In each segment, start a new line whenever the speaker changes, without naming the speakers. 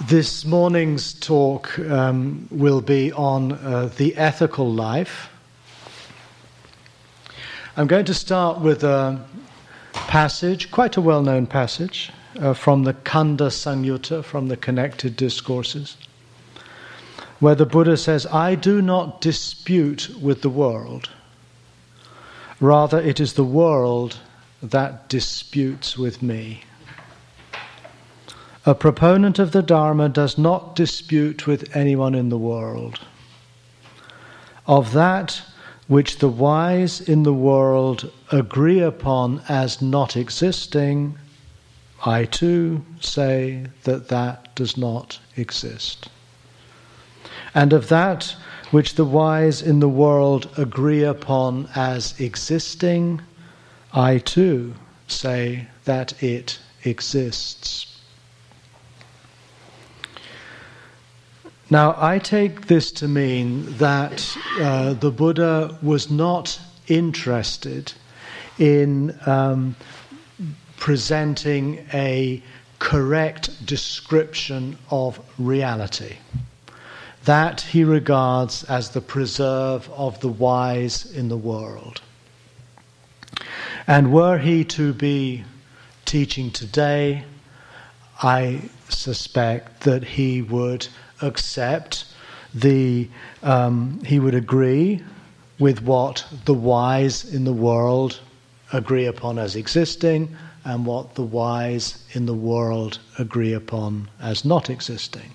This morning's talk um, will be on uh, the ethical life. I'm going to start with a passage, quite a well known passage, uh, from the Khandha Samyutta, from the Connected Discourses, where the Buddha says, I do not dispute with the world. Rather, it is the world that disputes with me. A proponent of the Dharma does not dispute with anyone in the world. Of that which the wise in the world agree upon as not existing, I too say that that does not exist. And of that which the wise in the world agree upon as existing, I too say that it exists. Now, I take this to mean that uh, the Buddha was not interested in um, presenting a correct description of reality. That he regards as the preserve of the wise in the world. And were he to be teaching today, I suspect that he would accept the, um, he would agree with what the wise in the world agree upon as existing and what the wise in the world agree upon as not existing.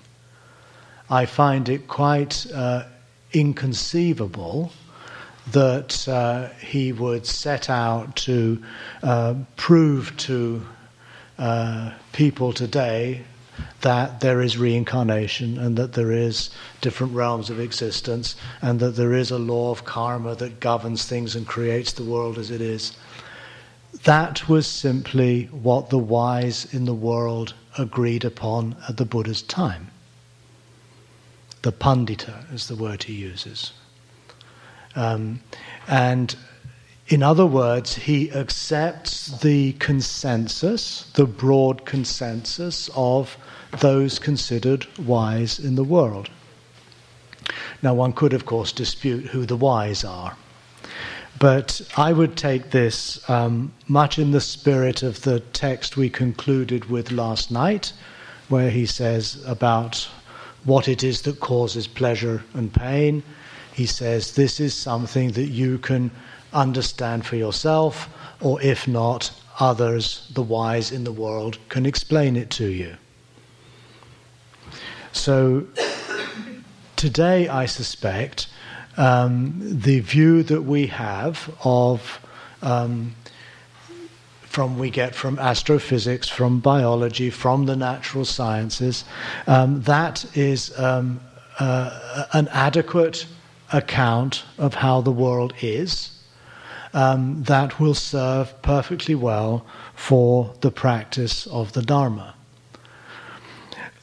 I find it quite uh, inconceivable that uh, he would set out to uh, prove to uh, people today that there is reincarnation and that there is different realms of existence and that there is a law of karma that governs things and creates the world as it is. That was simply what the wise in the world agreed upon at the Buddha's time. The pandita is the word he uses. Um, and in other words, he accepts the consensus, the broad consensus of those considered wise in the world. Now, one could, of course, dispute who the wise are. But I would take this um, much in the spirit of the text we concluded with last night, where he says about what it is that causes pleasure and pain. He says, This is something that you can understand for yourself, or if not, others, the wise in the world, can explain it to you. So today, I suspect, um, the view that we have of um, from we get from astrophysics, from biology, from the natural sciences, um, that is um, uh, an adequate account of how the world is. Um, that will serve perfectly well for the practice of the Dharma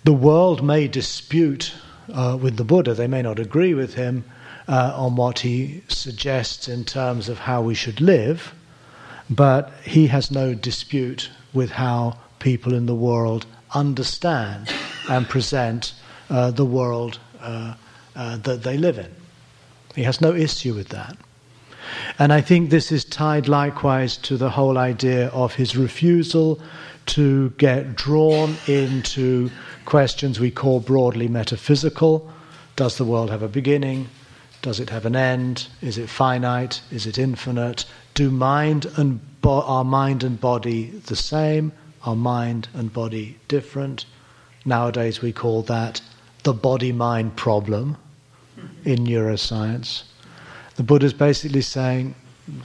the world may dispute uh, with the Buddha, they may not agree with him uh, on what he suggests in terms of how we should live, but he has no dispute with how people in the world understand and present uh, the world uh, uh, that they live in. He has no issue with that. And I think this is tied likewise to the whole idea of his refusal to get drawn into questions we call broadly metaphysical. Does the world have a beginning? Does it have an end? Is it finite? Is it infinite? Do mind and bo- are mind and body the same? Are mind and body different? Nowadays we call that the body mind problem in neuroscience. The Buddha is basically saying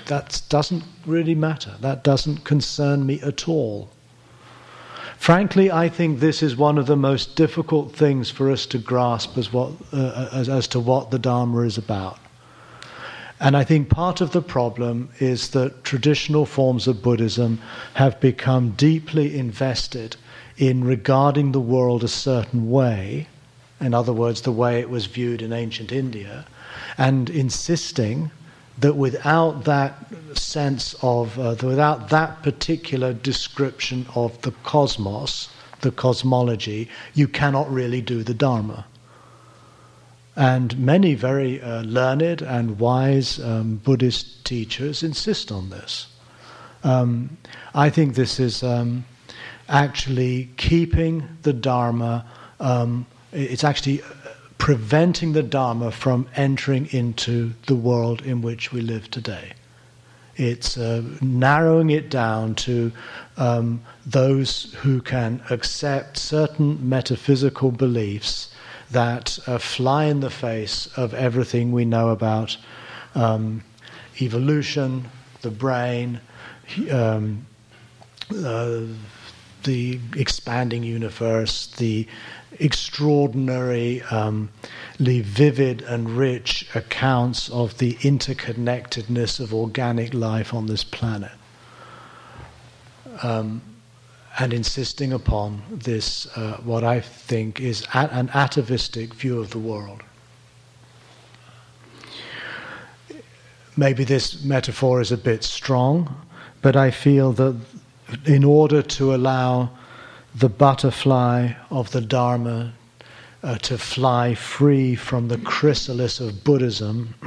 that doesn't really matter. That doesn't concern me at all. Frankly, I think this is one of the most difficult things for us to grasp as, what, uh, as, as to what the Dharma is about. And I think part of the problem is that traditional forms of Buddhism have become deeply invested in regarding the world a certain way, in other words, the way it was viewed in ancient India, and insisting that without that sense of, uh, without that particular description of the cosmos, the cosmology, you cannot really do the Dharma. And many very uh, learned and wise um, Buddhist teachers insist on this. Um, I think this is um, actually keeping the Dharma, um, it's actually preventing the Dharma from entering into the world in which we live today. It's uh, narrowing it down to um, those who can accept certain metaphysical beliefs that uh, fly in the face of everything we know about um, evolution, the brain, um, uh, the expanding universe, the extraordinarily um, vivid and rich accounts of the interconnectedness of organic life on this planet. Um, and insisting upon this, uh, what I think is an atavistic view of the world. Maybe this metaphor is a bit strong, but I feel that in order to allow the butterfly of the Dharma uh, to fly free from the chrysalis of Buddhism.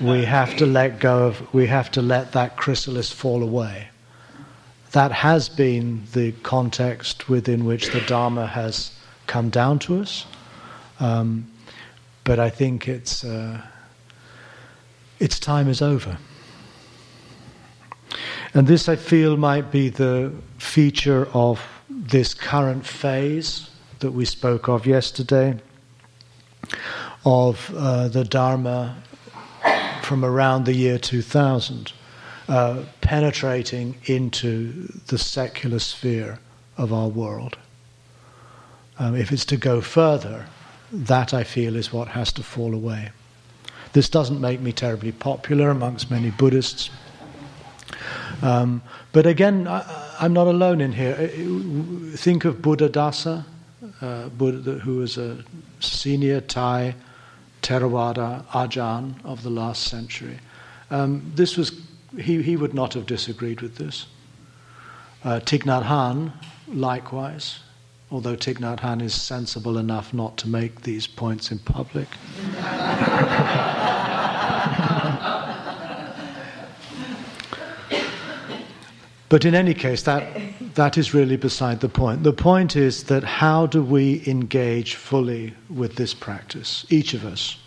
we have to let go of, we have to let that chrysalis fall away. That has been the context within which the Dharma has come down to us. Um, but I think it's, uh, its time is over. And this, I feel, might be the feature of this current phase that we spoke of yesterday, of uh, the Dharma from around the year 2000, uh, penetrating into the secular sphere of our world. Um, if it's to go further, that I feel is what has to fall away. This doesn't make me terribly popular amongst many Buddhists. Um, but again, I, am not alone in here. Think of Buddhadasa, uh, Buddha, who was a senior Thai Theravada Ajahn of the last century. Um, this was he, he would not have disagreed with this. Uh, Thich Nhat Hanh, likewise, although Thich Nhat Hanh is sensible enough not to make these points in public. But in any case, that, that is really beside the point. The point is that how do we engage fully with this practice, each of us,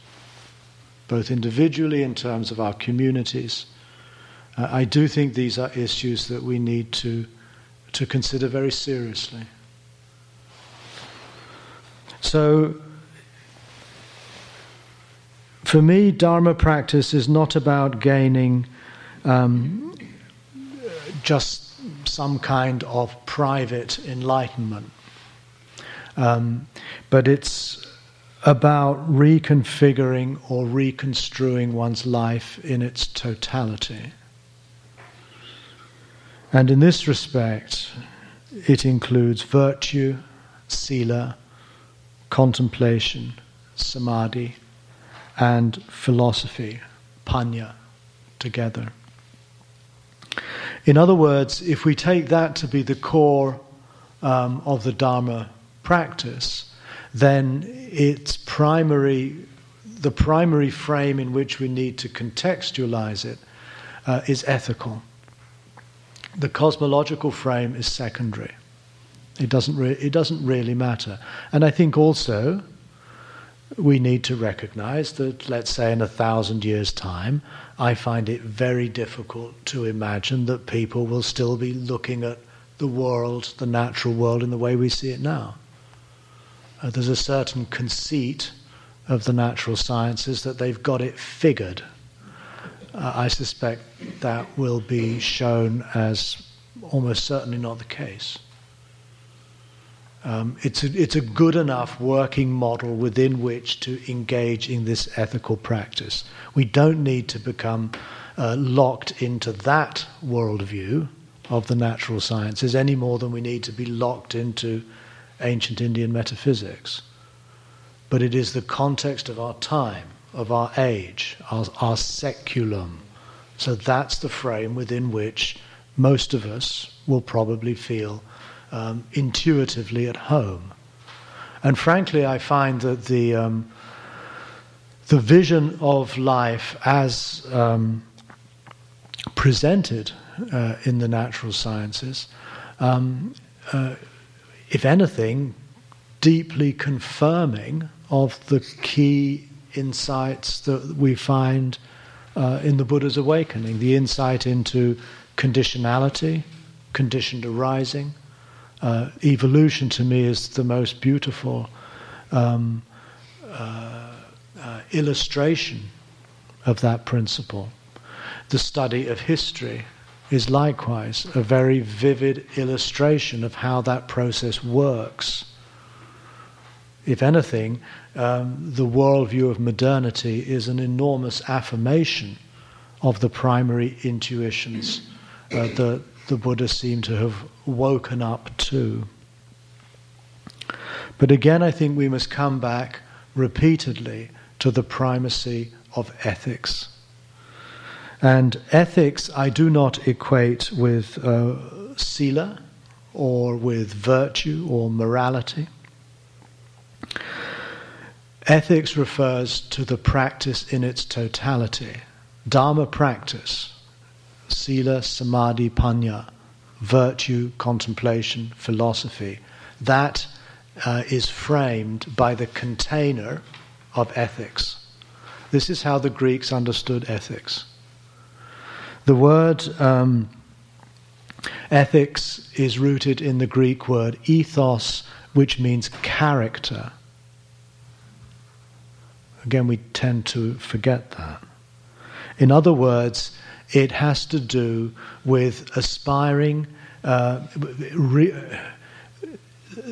both individually in terms of our communities? Uh, I do think these are issues that we need to, to consider very seriously. So, for me, Dharma practice is not about gaining um, just some kind of private enlightenment. Um, but it's about reconfiguring or reconstruing one's life in its totality. And in this respect, it includes virtue, sila, contemplation, samadhi, and philosophy, panya, together. In other words, if we take that to be the core um, of the Dharma practice, then its primary, the primary frame in which we need to contextualize it uh, is ethical. The cosmological frame is secondary. It doesn't, re- it doesn't really matter. And I think also we need to recognize that, let's say, in a thousand years' time, I find it very difficult to imagine that people will still be looking at the world, the natural world, in the way we see it now. Uh, there's a certain conceit of the natural sciences that they've got it figured. Uh, I suspect that will be shown as almost certainly not the case. Um, it's, a, it's a good enough working model within which to engage in this ethical practice. We don't need to become uh, locked into that worldview of the natural sciences any more than we need to be locked into ancient Indian metaphysics. But it is the context of our time, of our age, our, our saeculum, So that's the frame within which most of us will probably feel um, intuitively at home. And frankly, I find that the um, the vision of life as um, presented uh, in the natural sciences, um, uh, if anything, deeply confirming of the key insights that we find uh, in the Buddha's awakening the insight into conditionality, conditioned arising. Uh, evolution to me is the most beautiful um, uh, uh, illustration of that principle. The study of history is likewise a very vivid illustration of how that process works. If anything, um, the worldview of modernity is an enormous affirmation of the primary intuitions uh, that the Buddha seemed to have woken up to. But again, I think we must come back repeatedly to the primacy of ethics. And ethics I do not equate with uh, sila or with virtue or morality. Ethics refers to the practice in its totality. Dharma practice, sila, samadhi, panya, virtue, contemplation, philosophy, that uh, is framed by the container of ethics. This is how the Greeks understood ethics. The word um, ethics is rooted in the Greek word ethos, which means character. Again, we tend to forget that. In other words, it has to do with aspiring, uh, re-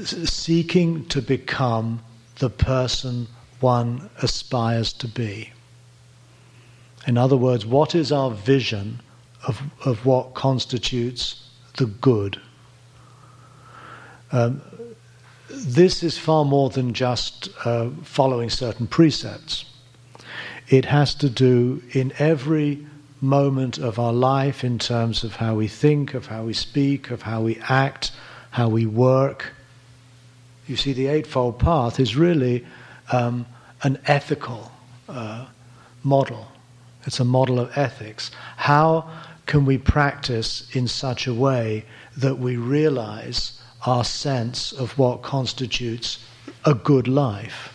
seeking to become the person one aspires to be. In other words, what is our vision of, of what constitutes the good? Um, this is far more than just uh, following certain precepts. It has to do in every moment of our life in terms of how we think, of how we speak, of how we act, how we work. You see, the Eightfold Path is really um, an ethical uh, model. It's a model of ethics. How can we practice in such a way that we realize our sense of what constitutes a good life?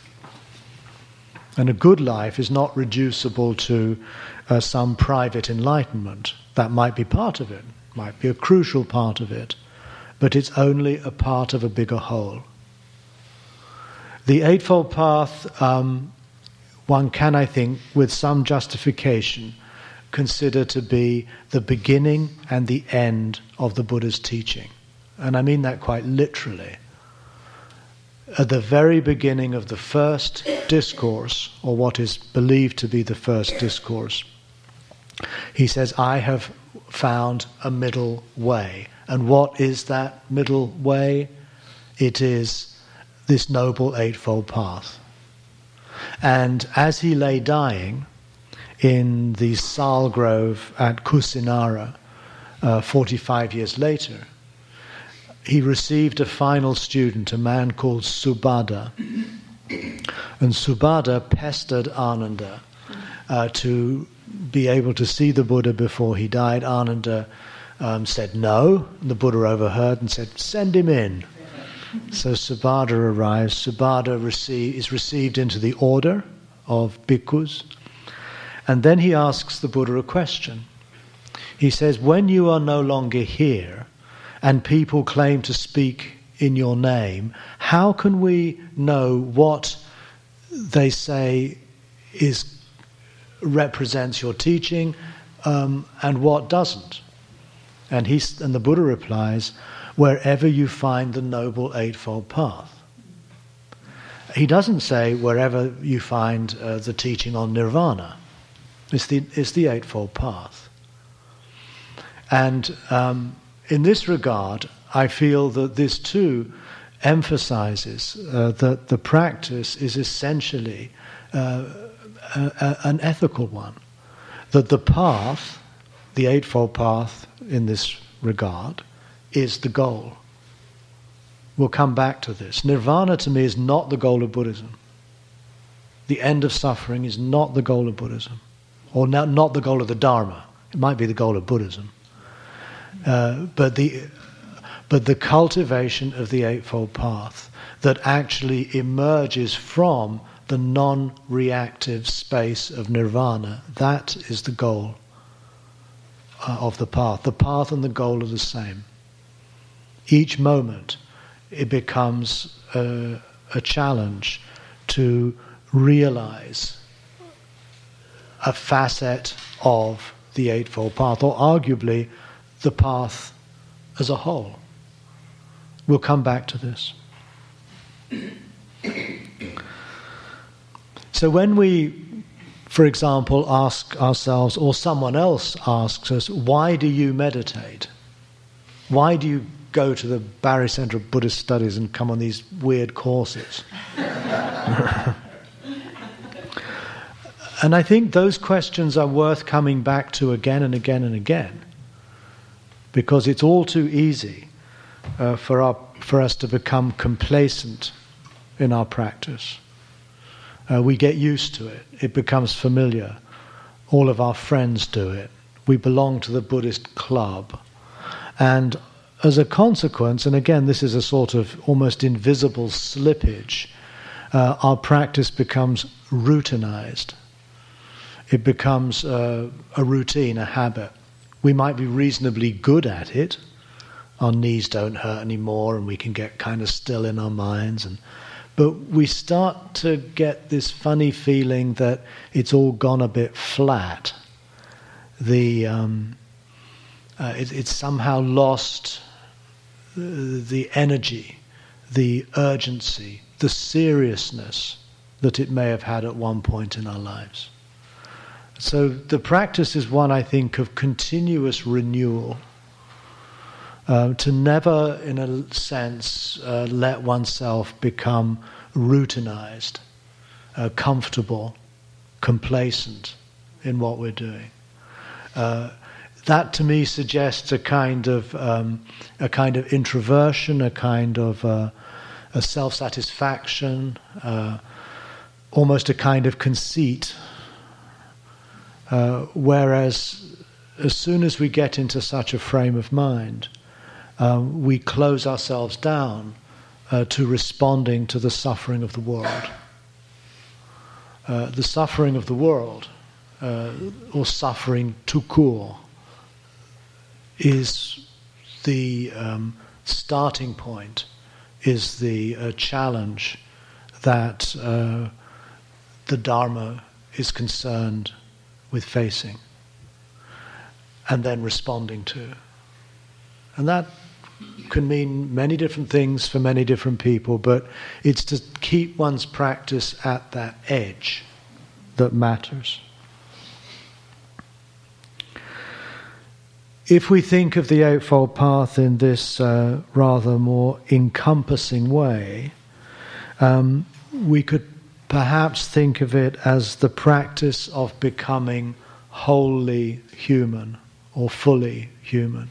And a good life is not reducible to uh, some private enlightenment. That might be part of it, might be a crucial part of it, but it's only a part of a bigger whole. The Eightfold Path, um, one can, I think, with some justification, consider to be the beginning and the end of the Buddha's teaching. And I mean that quite literally. At the very beginning of the first discourse, or what is believed to be the first discourse, he says, I have found a middle way. And what is that middle way? It is this noble eightfold path. And as he lay dying in the sal grove at Kusinara, uh, 45 years later, he received a final student, a man called Subhadda. And Subhadda pestered Ananda uh, to be able to see the Buddha before he died. Ananda um, said no. The Buddha overheard and said, Send him in. So Subhadda arrives. Subhadda receive, is received into the order of bhikkhus. And then he asks the Buddha a question. He says, When you are no longer here and people claim to speak in your name, how can we know what they say is represents your teaching um, and what doesn't? And, he, and the Buddha replies, wherever you find the Noble Eightfold Path. He doesn't say wherever you find uh, the teaching on nirvana. It's the, it's the Eightfold Path. And um, in this regard, I feel that this too emphasizes uh, that the practice is essentially uh, a, an ethical one. That the path the Eightfold Path in this regard is the goal. We'll come back to this. Nirvana to me is not the goal of Buddhism. The end of suffering is not the goal of Buddhism, or not, not the goal of the Dharma. It might be the goal of Buddhism. Uh, but, the, but the cultivation of the Eightfold Path that actually emerges from the non reactive space of nirvana, that is the goal uh, of the path. The path and the goal are the same. Each moment it becomes a, a challenge to realize a facet of the Eightfold Path, or arguably the path as a whole. We'll come back to this. So when we, for example, ask ourselves, or someone else asks us, why do you meditate? Why do you go to the Barre Center of Buddhist Studies and come on these weird courses? and I think those questions are worth coming back to again and again and again because it's all too easy uh, for, our, for us to become complacent in our practice. Uh, we get used to it, it becomes familiar. All of our friends do it. We belong to the Buddhist club. And as a consequence, and again, this is a sort of almost invisible slippage, uh, our practice becomes routinized. It becomes uh, a routine, a habit. We might be reasonably good at it. Our knees don't hurt anymore, and we can get kind of still in our minds. And, but we start to get this funny feeling that it's all gone a bit flat. The, um, uh, it, it's somehow lost the energy, the urgency, the seriousness that it may have had at one point in our lives. So the practice is one, I think, of continuous renewal. Uh, to never, in a sense, uh, let oneself become routinized, uh, comfortable, complacent in what we're doing. Uh, that to me suggests a kind of um, a kind of introversion, a kind of uh, a self-satisfaction, almost a kind of conceit. Whereas, as soon as we get into such a frame of mind, um, we close ourselves down uh, to responding to the suffering of the world. Uh, the suffering of the world, uh, or suffering tout court is the um, starting point, is the uh, challenge that uh, the Dharma is concerned with facing and then responding to. And that can mean many different things for many different people, but it's to keep one's practice at that edge that matters. If we think of the Eightfold Path in this uh, rather more encompassing way, um, we could perhaps think of it as the practice of becoming wholly human or fully human.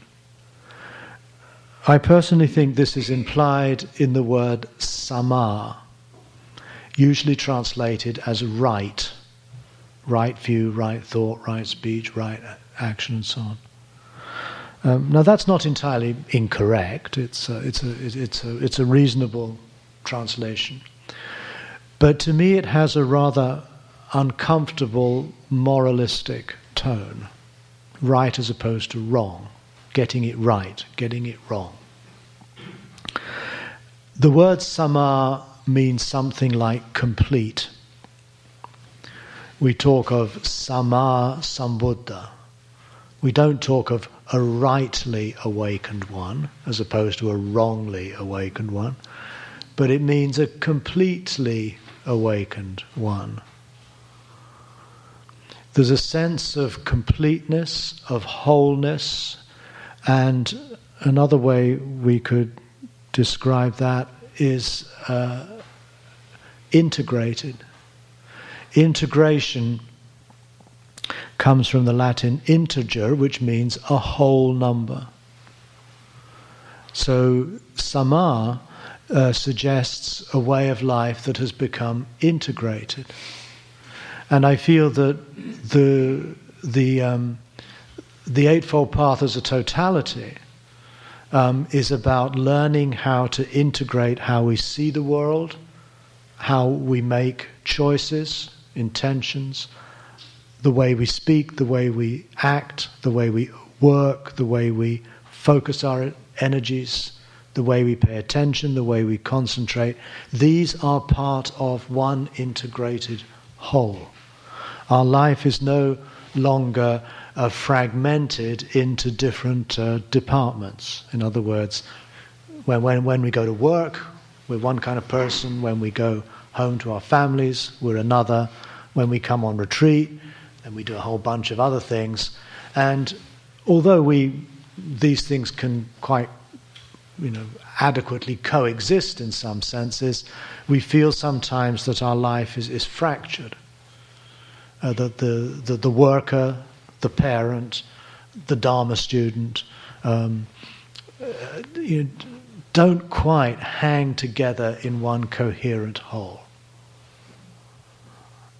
I personally think this is implied in the word samma, usually translated as right, right view, right thought, right speech, right action, and so on. Um, now that's not entirely incorrect. It's a, it's a, it's a, it's a reasonable translation, but to me it has a rather uncomfortable moralistic tone, right as opposed to wrong, getting it right, getting it wrong. The word samma means something like complete. We talk of samma sambuddha. We don't talk of a rightly awakened one as opposed to a wrongly awakened one, but it means a completely awakened one. There's a sense of completeness, of wholeness, and another way we could describe that is uh, integrated. Integration comes from the Latin integer, which means a whole number. So, samma uh, suggests a way of life that has become integrated. And I feel that the, the, um, the Eightfold Path as a totality um, is about learning how to integrate how we see the world, how we make choices, intentions, the way we speak, the way we act, the way we work, the way we focus our energies, the way we pay attention, the way we concentrate. These are part of one integrated whole. Our life is no longer uh, fragmented into different uh, departments. In other words, when, when, when we go to work, we're one kind of person. When we go home to our families, we're another. When we come on retreat, then we do a whole bunch of other things. And although we, these things can quite you know, adequately coexist in some senses, we feel sometimes that our life is, is fractured. Uh, that the, the, the worker, the parent, the Dharma student, um, uh, you don't quite hang together in one coherent whole.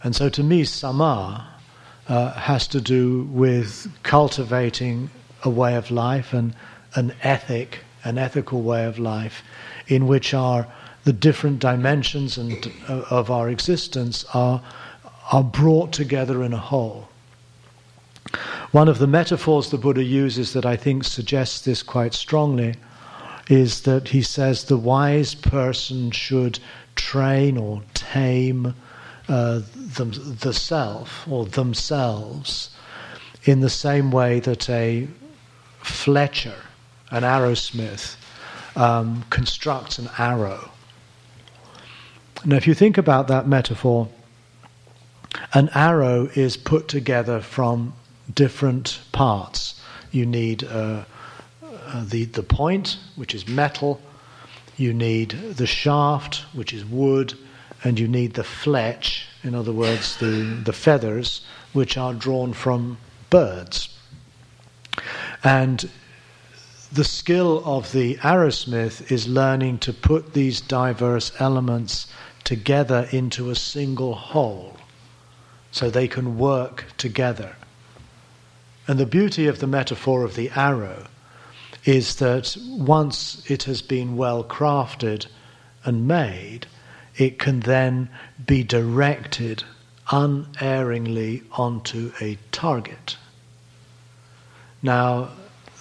And so to me, samma uh, has to do with cultivating a way of life and an ethic, an ethical way of life, in which our the different dimensions and, uh, of our existence are, are brought together in a whole. One of the metaphors the Buddha uses that I think suggests this quite strongly is that he says the wise person should train or tame uh, the self or themselves in the same way that a fletcher, an arrowsmith, um, constructs an arrow. Now, if you think about that metaphor, an arrow is put together from different parts. You need uh, uh, the, the point, which is metal, you need the shaft, which is wood, and you need the fletch, in other words, the, the feathers, which are drawn from birds. And the skill of the arrowsmith is learning to put these diverse elements together into a single whole so they can work together. And the beauty of the metaphor of the arrow is that once it has been well crafted and made, it can then be directed unerringly onto a target. Now,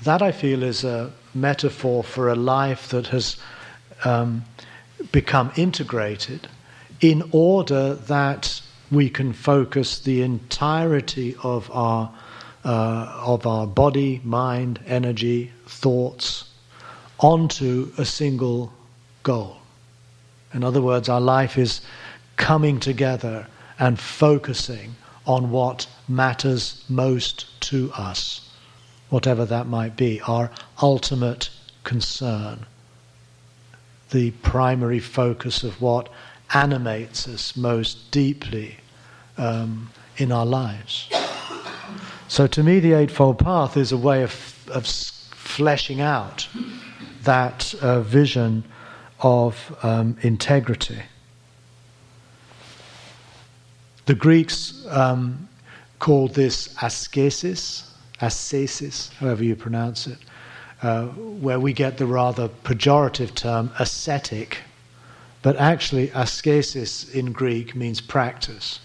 that I feel is a metaphor for a life that has um, become integrated in order that we can focus the entirety of our uh, of our body, mind, energy, thoughts onto a single goal. In other words, our life is coming together and focusing on what matters most to us, whatever that might be, our ultimate concern, the primary focus of what animates us most deeply um, in our lives. So, to me, the Eightfold Path is a way of, of fleshing out that uh, vision of um, integrity. The Greeks um, called this ascesis, ascesis, however you pronounce it, uh, where we get the rather pejorative term ascetic but actually, ascesis in Greek means practice.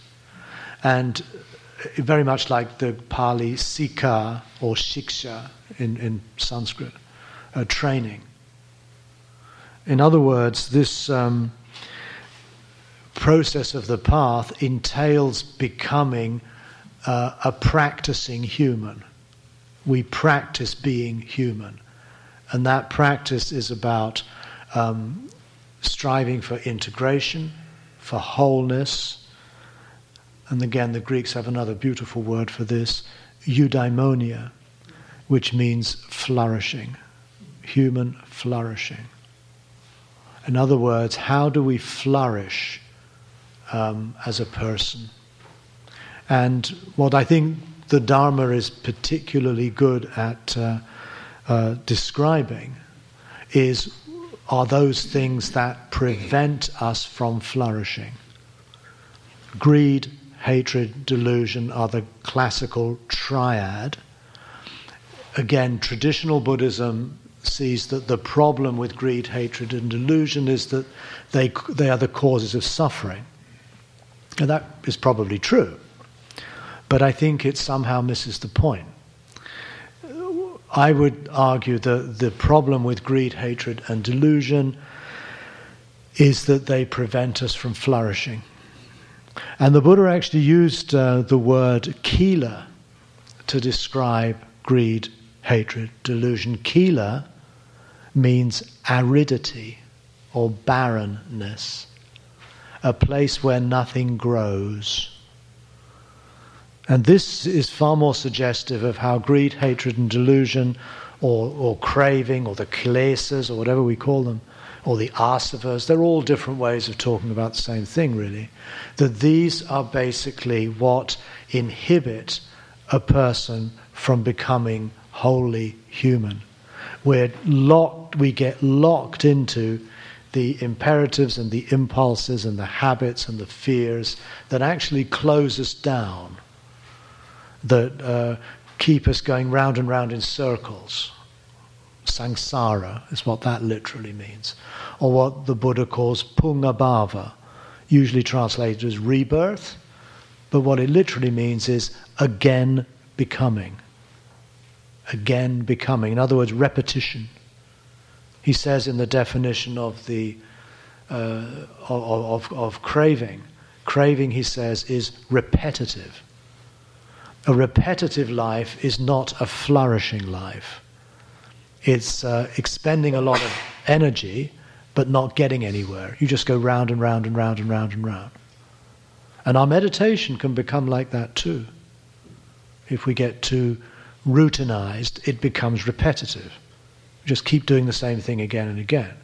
And very much like the Pali sikkha or shiksha in, in Sanskrit, uh, training. In other words, this um, process of the path entails becoming uh, a practicing human. We practice being human. And that practice is about um, striving for integration, for wholeness. And again, the Greeks have another beautiful word for this, eudaimonia, which means flourishing, human flourishing. In other words, how do we flourish um, as a person? And what I think the Dharma is particularly good at uh, uh, describing is are those things that prevent us from flourishing. Greed, hatred, delusion are the classical triad. Again, traditional Buddhism sees that the problem with greed, hatred, and delusion is that they, they are the causes of suffering. And that is probably true. But I think it somehow misses the point. I would argue that the problem with greed, hatred, and delusion is that they prevent us from flourishing. And the Buddha actually used uh, the word khila to describe greed, hatred, delusion. Khila means aridity or barrenness, a place where nothing grows. And this is far more suggestive of how greed, hatred, and delusion, or, or craving, or the kilesas, or whatever we call them, or the asavas, they're all different ways of talking about the same thing, really. That these are basically what inhibit a person from becoming wholly human. We're locked, we get locked into the imperatives and the impulses and the habits and the fears that actually close us down, that uh, keep us going round and round in circles. Samsara is what that literally means, or what the Buddha calls punabbhava, usually translated as rebirth, but what it literally means is again becoming again becoming. In other words, repetition. He says in the definition of the uh, of, of, of craving, craving, he says, is repetitive. A repetitive life is not a flourishing life. It's uh, expending a lot of energy, but not getting anywhere. You just go round and round and round and round and round. And our meditation can become like that too. If we get too routinized, it becomes repetitive. You just keep doing the same thing again and again.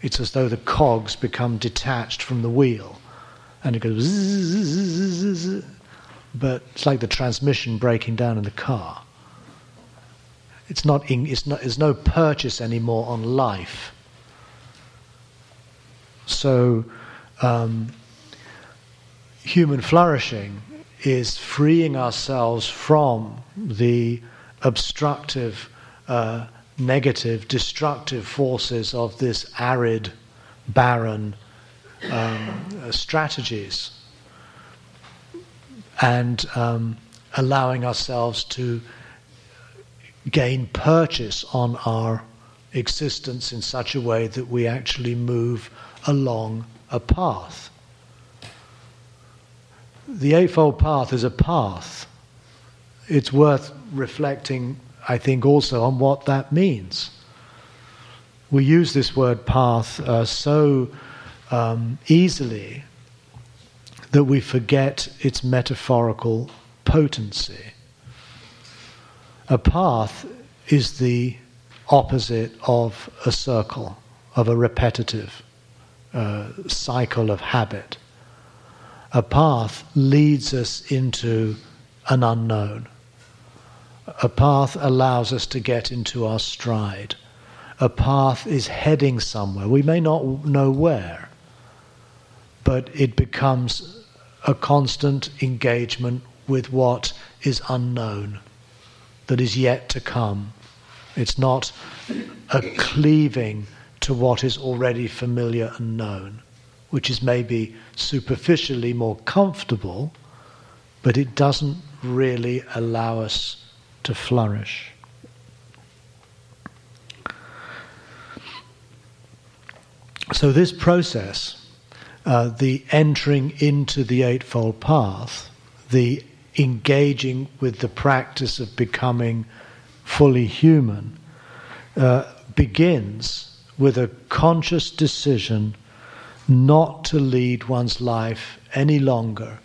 It's as though the cogs become detached from the wheel and it goes zzz, but it's like the transmission breaking down in the car. It's not, it's not, there's no purchase anymore on life. So, um, human flourishing is freeing ourselves from the obstructive, uh, negative, destructive forces of this arid, barren um, strategies and um, allowing ourselves to gain purchase on our existence in such a way that we actually move along a path the Eightfold Path is a path. It's worth reflecting, I think, also on what that means. We use this word path uh, so um, easily that we forget its metaphorical potency. A path is the opposite of a circle, of a repetitive uh, cycle of habit a path leads us into an unknown. A path allows us to get into our stride. A path is heading somewhere. We may not know where, but it becomes a constant engagement with what is unknown, that is yet to come. It's not a cleaving to what is already familiar and known which is maybe superficially more comfortable, but it doesn't really allow us to flourish. So, this process, uh, the entering into the Eightfold Path, the engaging with the practice of becoming fully human, uh, begins with a conscious decision not to lead one's life any longer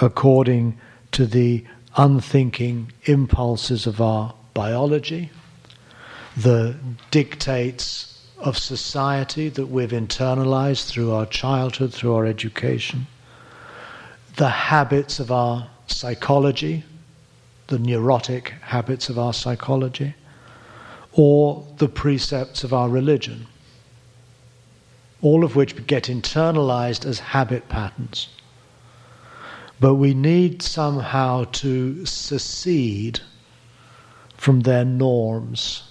according to the unthinking impulses of our biology, the dictates of society that we've internalized through our childhood, through our education, the habits of our psychology, the neurotic habits of our psychology, or the precepts of our religion, all of which get internalized as habit patterns. But we need somehow to secede from their norms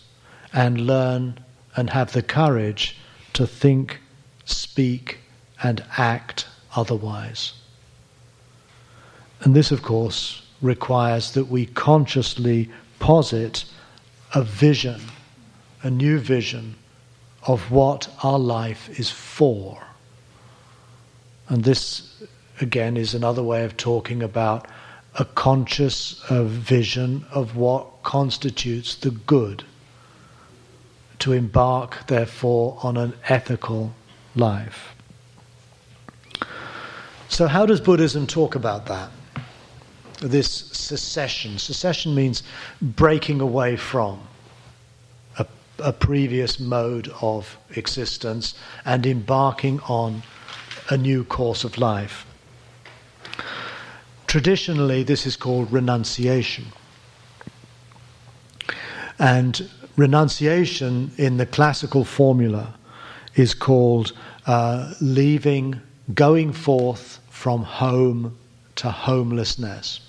and learn and have the courage to think, speak, and act otherwise. And this, of course, requires that we consciously posit a vision, a new vision of what our life is for. And this, again, is another way of talking about a conscious vision of what constitutes the good. To embark, therefore, on an ethical life. So, how does Buddhism talk about that? This secession. Secession means breaking away from a, a previous mode of existence and embarking on a new course of life. Traditionally, this is called renunciation. And renunciation in the classical formula is called uh, leaving, going forth from home to homelessness,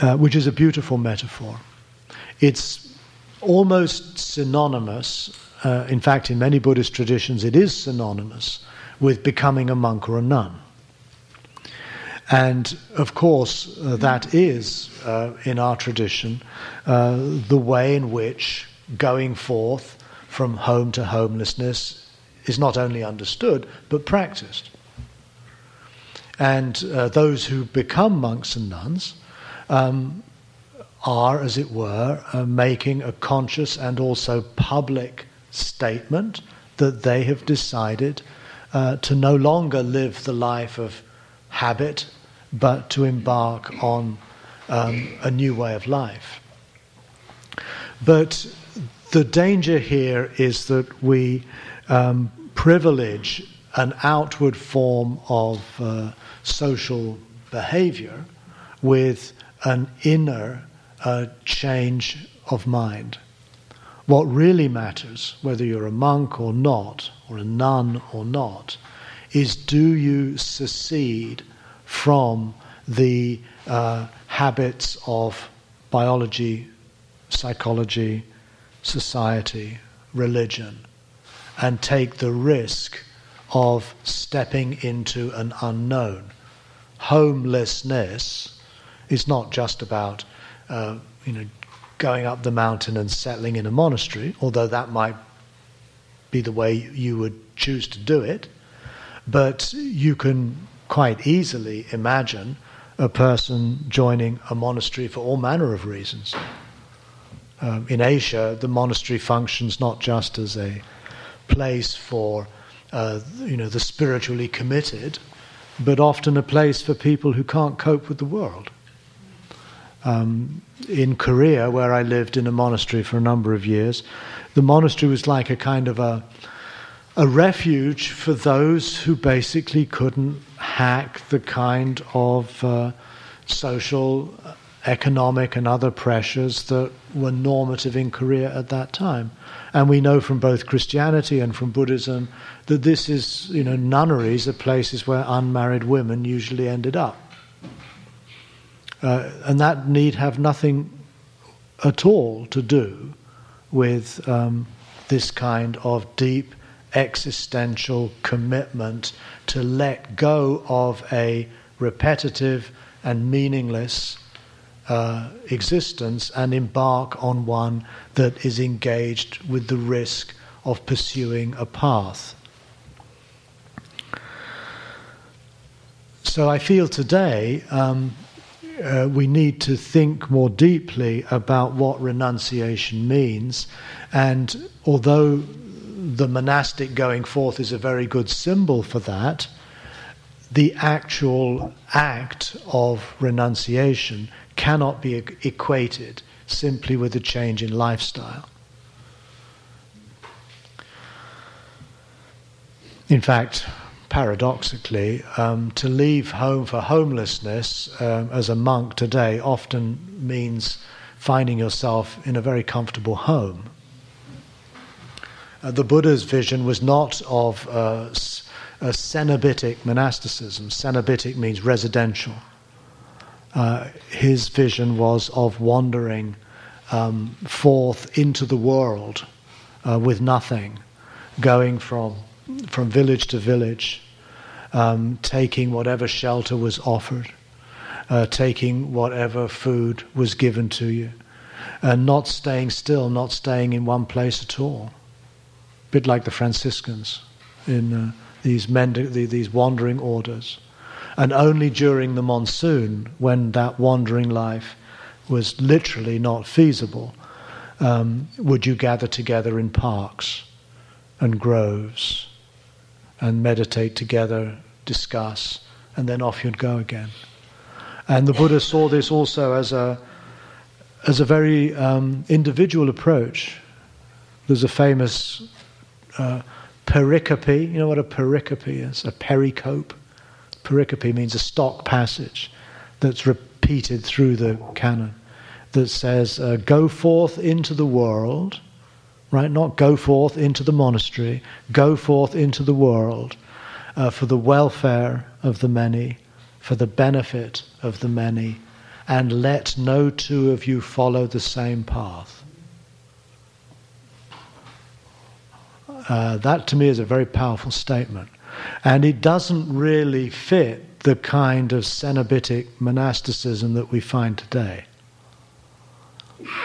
uh, which is a beautiful metaphor. It's almost synonymous, uh, in fact, in many Buddhist traditions, it is synonymous with becoming a monk or a nun. And of course, uh, that is, uh, in our tradition, uh, the way in which going forth from home to homelessness is not only understood, but practiced. And those who become monks and nuns um, are, as it were, uh, making a conscious and also public statement that they have decided uh, to no longer live the life of habit, but to embark on um, a new way of life. But the danger here is that we um, privilege an outward form of uh, social behavior with an inner uh, change of mind. What really matters, whether you're a monk or not, or a nun or not, is do you secede from the uh, habits of biology, psychology, society, religion, and take the risk of stepping into an unknown. Homelessness is not just about, uh, you know, going up the mountain and settling in a monastery, although that might be the way you would choose to do it. But you can quite easily imagine a person joining a monastery for all manner of reasons. Um, in Asia, the monastery functions not just as a place for uh, you know, the spiritually committed, but often a place for people who can't cope with the world. Um, in Korea, where I lived in a monastery for a number of years, the monastery was like a kind of a, a refuge for those who basically couldn't hack the kind of uh, social, economic, and other pressures that were normative in Korea at that time. And we know from both Christianity and from Buddhism that this is, you know, nunneries are places where unmarried women usually ended up. Uh, and that need have nothing at all to do with um, this kind of deep existential commitment to let go of a repetitive and meaningless uh, existence and embark on one that is engaged with the risk of pursuing a path. So I feel today um, uh, we need to think more deeply about what renunciation means. And although the monastic going forth is a very good symbol for that, the actual act of renunciation cannot be equated simply with a change in lifestyle. In fact, paradoxically, um, to leave home for homelessness um, as a monk today often means finding yourself in a very comfortable home. Uh, the Buddha's vision was not of uh, a Cenobitic monasticism. Cenobitic means residential. Uh, his vision was of wandering um, forth into the world uh, with nothing, going from, from village to village, um, taking whatever shelter was offered, uh, taking whatever food was given to you, and not staying still, not staying in one place at all. A bit like the Franciscans in uh, these, mend- these wandering orders. And only during the monsoon, when that wandering life was literally not feasible, um, would you gather together in parks and groves and meditate together, discuss, and then off you'd go again. And the Buddha saw this also as a, as a very um, individual approach. There's a famous uh, pericope. You know what a pericope is? A pericope. Pericope means a stock passage that's repeated through the canon that says, uh, Go forth into the world, right? Not go forth into the monastery, go forth into the world uh, for the welfare of the many, for the benefit of the many, and let no two of you follow the same path. Uh, that to me is a very powerful statement. And it doesn't really fit the kind of Cenobitic monasticism that we find today.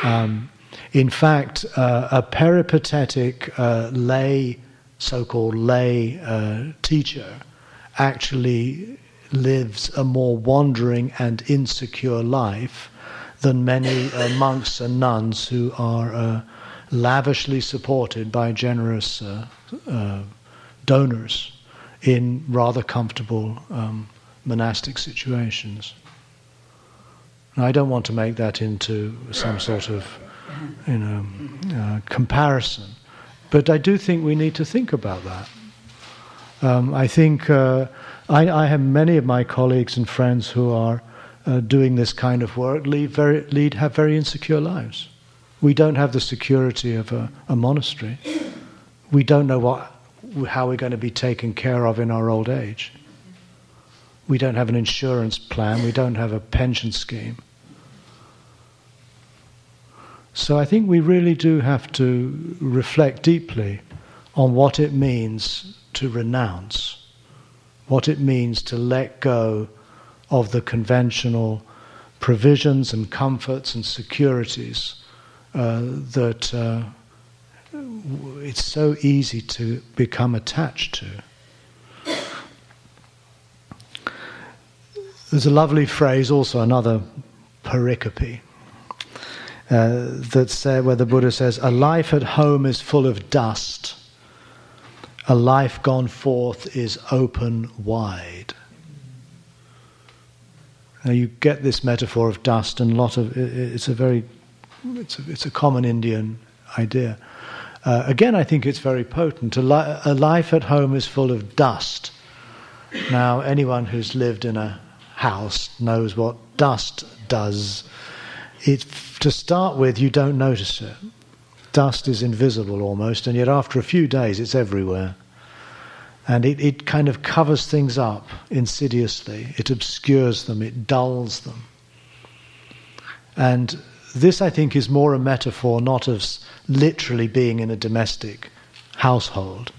Um, in fact, uh, a peripatetic uh, lay, so called lay uh, teacher, actually lives a more wandering and insecure life than many uh, monks and nuns who are uh, lavishly supported by generous uh, donors in rather comfortable um, monastic situations. I don't want to make that into some sort of, you know, uh, comparison, but I do think we need to think about that. Um, I think uh, I, I, have many of my colleagues and friends who are uh, doing this kind of work lead very, lead have very insecure lives. We don't have the security of a, a monastery. We don't know what, how we're going to be taken care of in our old age. We don't have an insurance plan. We don't have a pension scheme. So I think we really do have to reflect deeply on what it means to renounce, what it means to let go of the conventional provisions and comforts and securities uh, that uh, it's so easy to become attached to. There's a lovely phrase, also another pericope, uh, that's uh, where the Buddha says, "A life at home is full of dust. A life gone forth is open wide." Now you get this metaphor of dust, and a lot of it's a very it's a, it's a common Indian idea. Uh, again, I think it's very potent. A, li- a, life at home is full of dust. Now, anyone who's lived in a house knows what dust does. It, to start with, you don't notice it. Dust is invisible almost, and yet after a few days, it's everywhere. And it, it kind of covers things up insidiously, it obscures them, it dulls them. And this, I think, is more a metaphor not of literally being in a domestic household,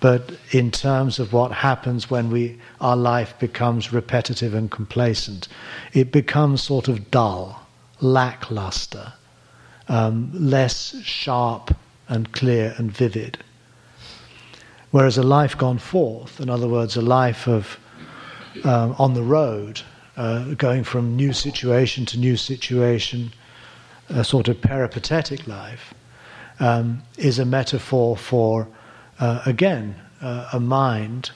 but in terms of what happens when we, our life becomes repetitive and complacent. It becomes sort of dull, lackluster, um, less sharp and clear and vivid. Whereas a life gone forth, in other words, a life of um, on the road, uh, going from new situation to new situation, a sort of peripatetic life, um, is a metaphor for, uh, again, uh, a mind,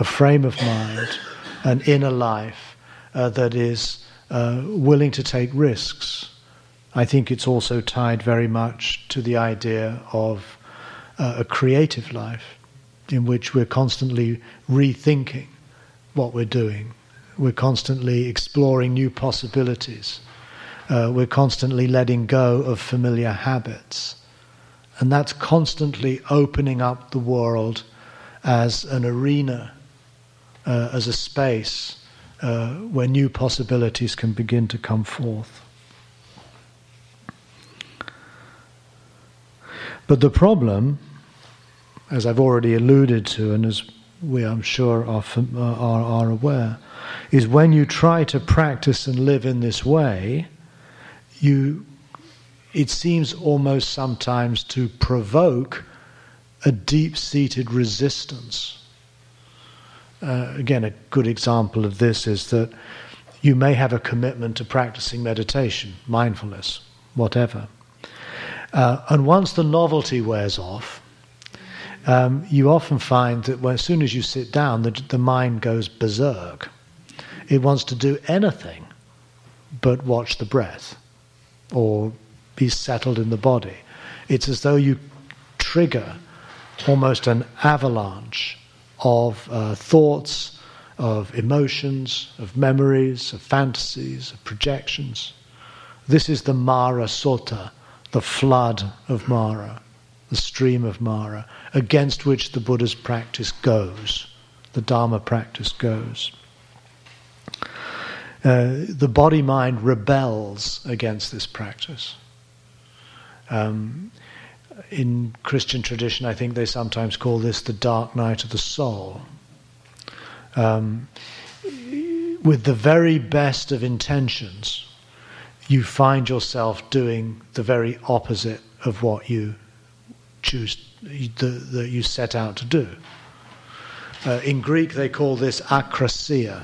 a frame of mind, an inner life uh, that is uh, willing to take risks. I think it's also tied very much to the idea of uh, a creative life. in which we're constantly rethinking what we're doing. We're constantly exploring new possibilities. Uh, we're constantly letting go of familiar habits. And that's constantly opening up the world as an arena, uh, as a space uh, where new possibilities can begin to come forth. But the problem, as I've already alluded to, and as we, I'm sure, are, are, are aware, is when you try to practice and live in this way, you, it seems almost sometimes to provoke a deep seated resistance. Uh, again, a good example of this is that you may have a commitment to practicing meditation, mindfulness, whatever. Uh, and once the novelty wears off, um, you often find that when, as soon as you sit down, the, the mind goes berserk. It wants to do anything but watch the breath or be settled in the body. It's as though you trigger almost an avalanche of uh, thoughts, of emotions, of memories, of fantasies, of projections. This is the Mara Sota, the flood of Mara, the stream of Mara, against which the Buddha's practice goes, the Dharma practice goes. Uh, the body mind rebels against this practice. Um, in Christian tradition, I think they sometimes call this the dark night of the soul. Um, with the very best of intentions, you find yourself doing the very opposite of what you choose, that you set out to do. Uh, in Greek, they call this akrasia.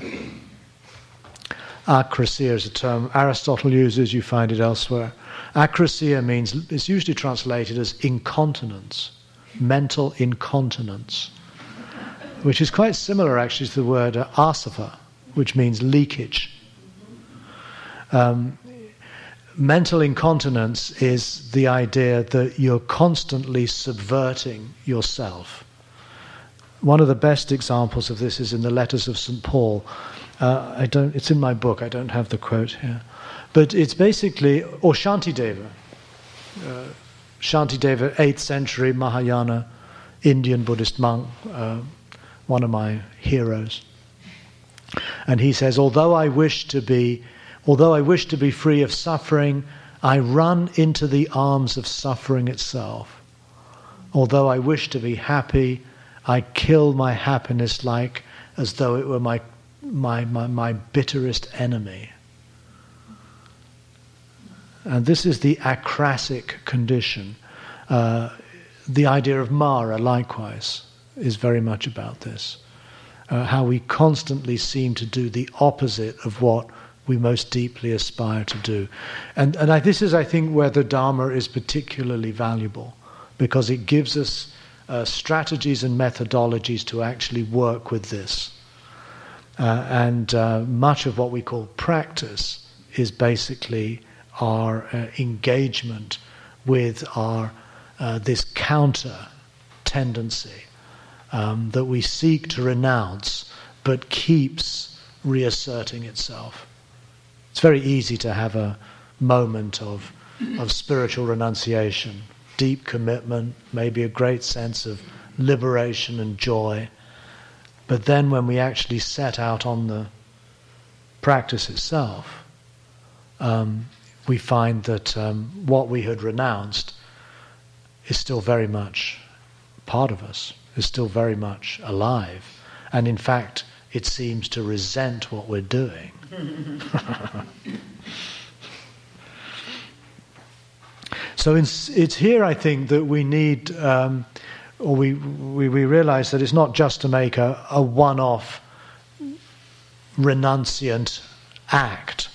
Akrasia is a term Aristotle uses, you find it elsewhere. Akrasia means, it's usually translated as incontinence, mental incontinence, which is quite similar actually to the word asava, which means leakage. Um, mental incontinence is the idea that you're constantly subverting yourself. One of the best examples of this is in the letters of St. Paul. Uh, I don't, it's in my book, I don't have the quote here. But it's basically, or Shantideva. Uh, Shantideva, 8th century Mahayana Indian Buddhist monk, uh, one of my heroes. And he says, although I wish to be, although I wish to be free of suffering, I run into the arms of suffering itself. Although I wish to be happy, I kill my happiness like as though it were my, my, my, my bitterest enemy. And this is the akrasic condition. Uh, the idea of Mara, likewise, is very much about this. Uh, how we constantly seem to do the opposite of what we most deeply aspire to do. And, and I, this is, I think, where the Dharma is particularly valuable, because it gives us uh, strategies and methodologies to actually work with this. Uh, and uh, much of what we call practice is basically our uh, engagement with our uh, this counter tendency um, that we seek to renounce but keeps reasserting itself. It's very easy to have a moment of, of spiritual renunciation, deep commitment, maybe a great sense of liberation and joy. But then when we actually set out on the practice itself, um, we find that um, what we had renounced is still very much part of us, is still very much alive. And in fact, it seems to resent what we're doing. so it's, it's, here, I think, that we need, um, or we, we, we, realize that it's not just to make a, a one off renunciant act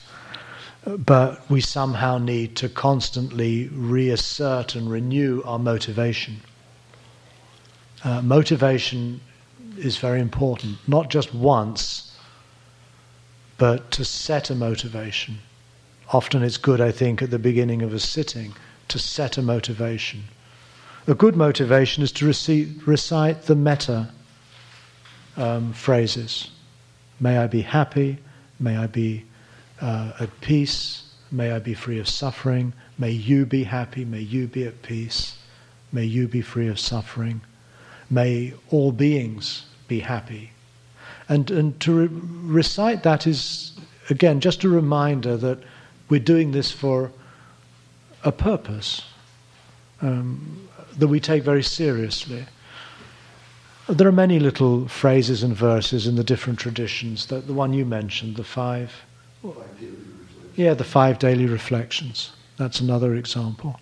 but we somehow need to constantly reassert and renew our motivation. Uh, motivation is very important, not just once, but to set a motivation. Often it's good, I think, at the beginning of a sitting to set a motivation. A good motivation is to recite, recite the metta um, phrases. May I be happy, may I be uh, at peace, may I be free of suffering, may you be happy, may you be at peace, may you be free of suffering, may all beings be happy. And, and to re- recite that is, again, just a reminder that we're doing this for a purpose um, that we take very seriously. There are many little phrases and verses in the different traditions. The, the one you mentioned, the five. Yeah, the five daily reflections. That's another example.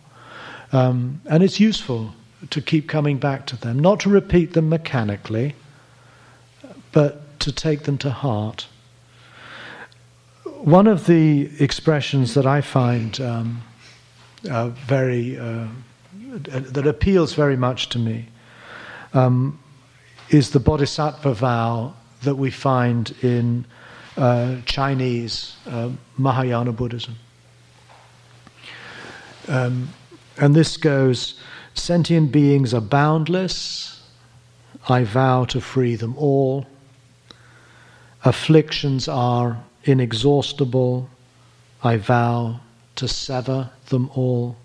Um, and it's useful to keep coming back to them, not to repeat them mechanically, but to take them to heart. One of the expressions that I find um, uh, very uh, that appeals very much to me um, is the bodhisattva vow that we find in uh, Chinese uh, Mahayana Buddhism. Um, and this goes sentient beings are boundless, I vow to free them all. Afflictions are inexhaustible, I vow to sever them all.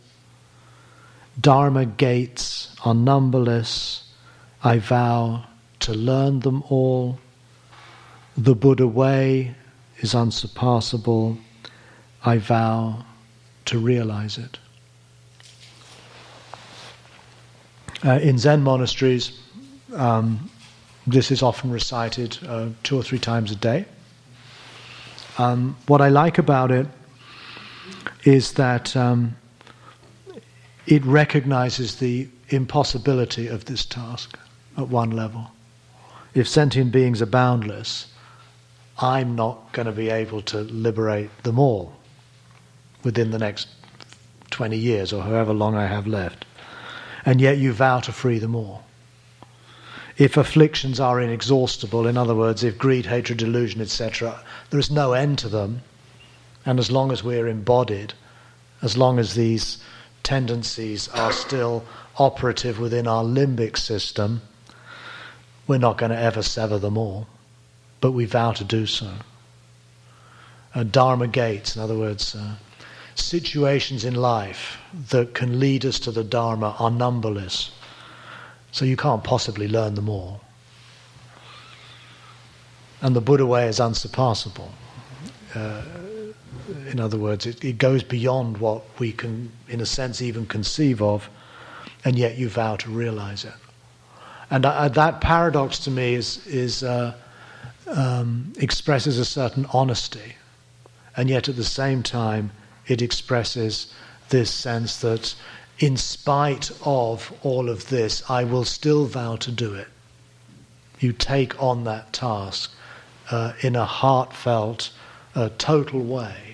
Dharma gates are numberless, I vow to learn them all. The Buddha way is unsurpassable, I vow to realize it. Uh, in Zen monasteries, um, this is often recited uh, two or three times a day. Um, what I like about it is that um, it recognizes the impossibility of this task at one level. If sentient beings are boundless, I'm not going to be able to liberate them all within the next 20 years or however long I have left. And yet you vow to free them all. If afflictions are inexhaustible, in other words, if greed, hatred, delusion, etc., there is no end to them, and as long as we're embodied, as long as these tendencies are still operative within our limbic system, we're not going to ever sever them all, but we vow to do so. Uh, dharma gates, in other words, uh, situations in life that can lead us to the Dharma are numberless. So you can't possibly learn them all. And the Buddha way is unsurpassable. Uh, in other words, it, it goes beyond what we can, in a sense, even conceive of, and yet you vow to realize it. And uh, that paradox to me is, is uh, um, expresses a certain honesty, and yet at the same time, it expresses this sense that in spite of all of this, I will still vow to do it. You take on that task uh, in a heartfelt, uh, total way,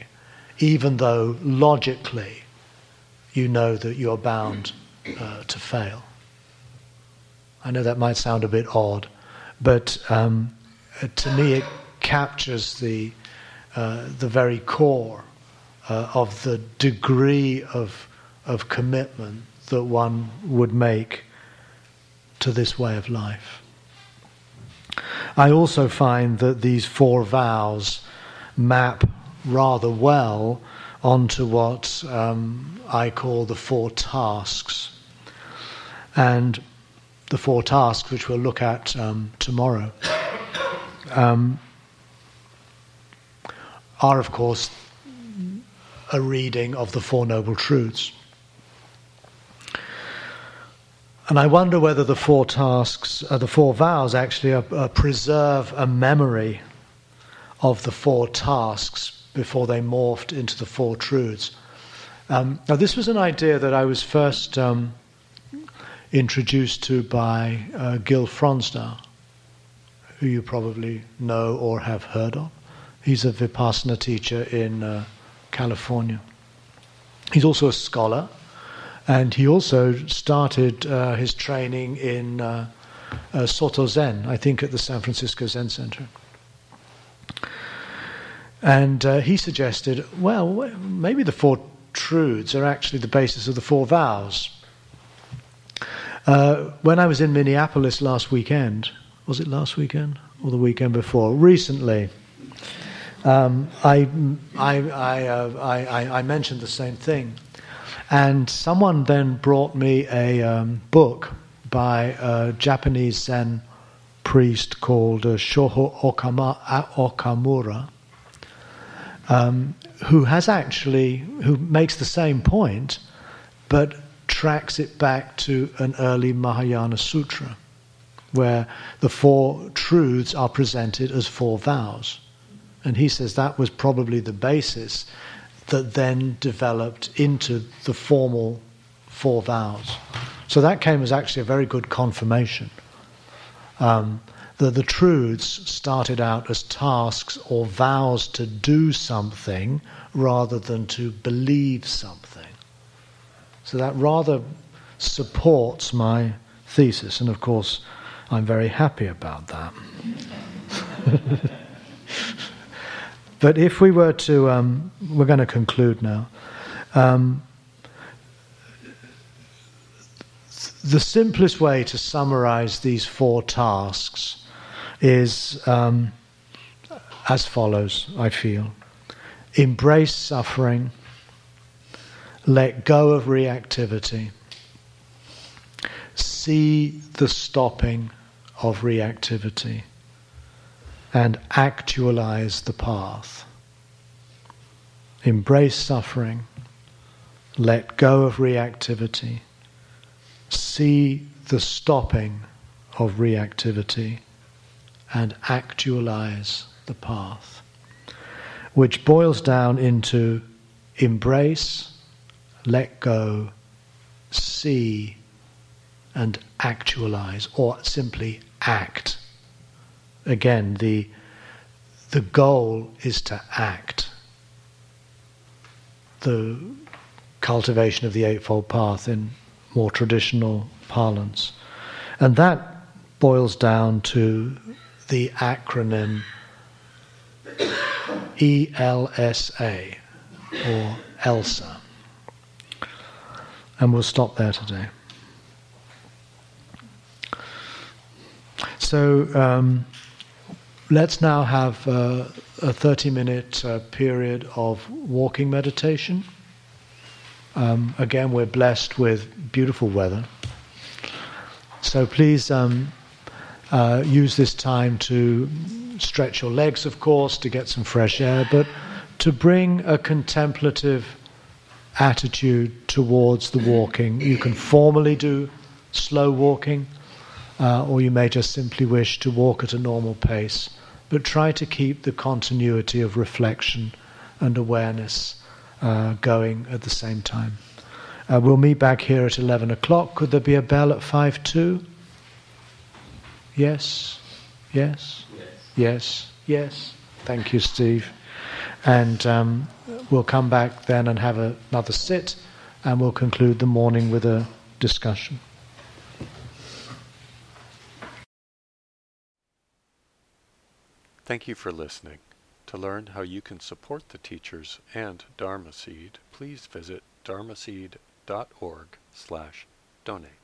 even though logically you know that you're bound uh, to fail. I know that might sound a bit odd, but um, to me it captures the, uh, the very core uh, of the degree of, of commitment that one would make to this way of life. I also find that these four vows map rather well onto what um, I call the four tasks. And the four tasks, which we'll look at um, tomorrow, um, are, of course, a reading of the Four Noble Truths. And I wonder whether the four tasks, uh, the four vows, actually are, uh, preserve a memory of the four tasks before they morphed into the four truths. Um, now, this was an idea that I was first um, introduced to by uh, Gil Fronsdal, who you probably know or have heard of. He's a Vipassana teacher in uh, California. He's also a scholar, and he also started uh, his training in uh, uh, Soto Zen, I think at the San Francisco Zen Center. And uh, he suggested, well, maybe the Four Truths are actually the basis of the Four Vows. Uh, when I was in Minneapolis last weekend, was it last weekend or the weekend before? Recently, um, I, I, I, uh, I, I, mentioned the same thing. And someone then brought me a um, book by a Japanese Zen priest called uh, Shoho Okama, Okumura, um, who has actually, who makes the same point, but tracks it back to an early Mahayana sutra, where the four truths are presented as four vows. And he says that was probably the basis that then developed into the formal four vows. So that came as actually a very good confirmation. Um, that the truths started out as tasks or vows to do something rather than to believe something. So that rather supports my thesis, and of course, I'm very happy about that. but if we were to, um, we're going to conclude now. Um, the simplest way to summarize these four tasks is um, as follows, I feel. Embrace suffering, let go of reactivity, see the stopping of reactivity, and actualize the path. Embrace suffering, let go of reactivity, see the stopping of reactivity, and actualize the path, which boils down into embrace, let go, see, and actualize, or simply act. Again, the, the goal is to act. The cultivation of the Eightfold Path in more traditional parlance. And that boils down to the acronym ELSA or ELSA. And we'll stop there today. So um, let's now have uh, a 30 minute uh, period of walking meditation. Um, again, we're blessed with beautiful weather. So please um, uh, use this time to stretch your legs, of course, to get some fresh air, but to bring a contemplative attitude towards the walking. You can formally do slow walking, uh, or you may just simply wish to walk at a normal pace, but try to keep the continuity of reflection and awareness uh, going at the same time. Uh, we'll meet back here at 11 o'clock. Could there be a bell at 5 2? Yes? Yes? Yes. Yes. Thank you, Steve. And um, we'll come back then and have a, another sit, and we'll conclude the morning with a discussion.
Thank you for listening. To learn how you can support the teachers and Dharma Seed, please visit dharmaseed.org slash donate.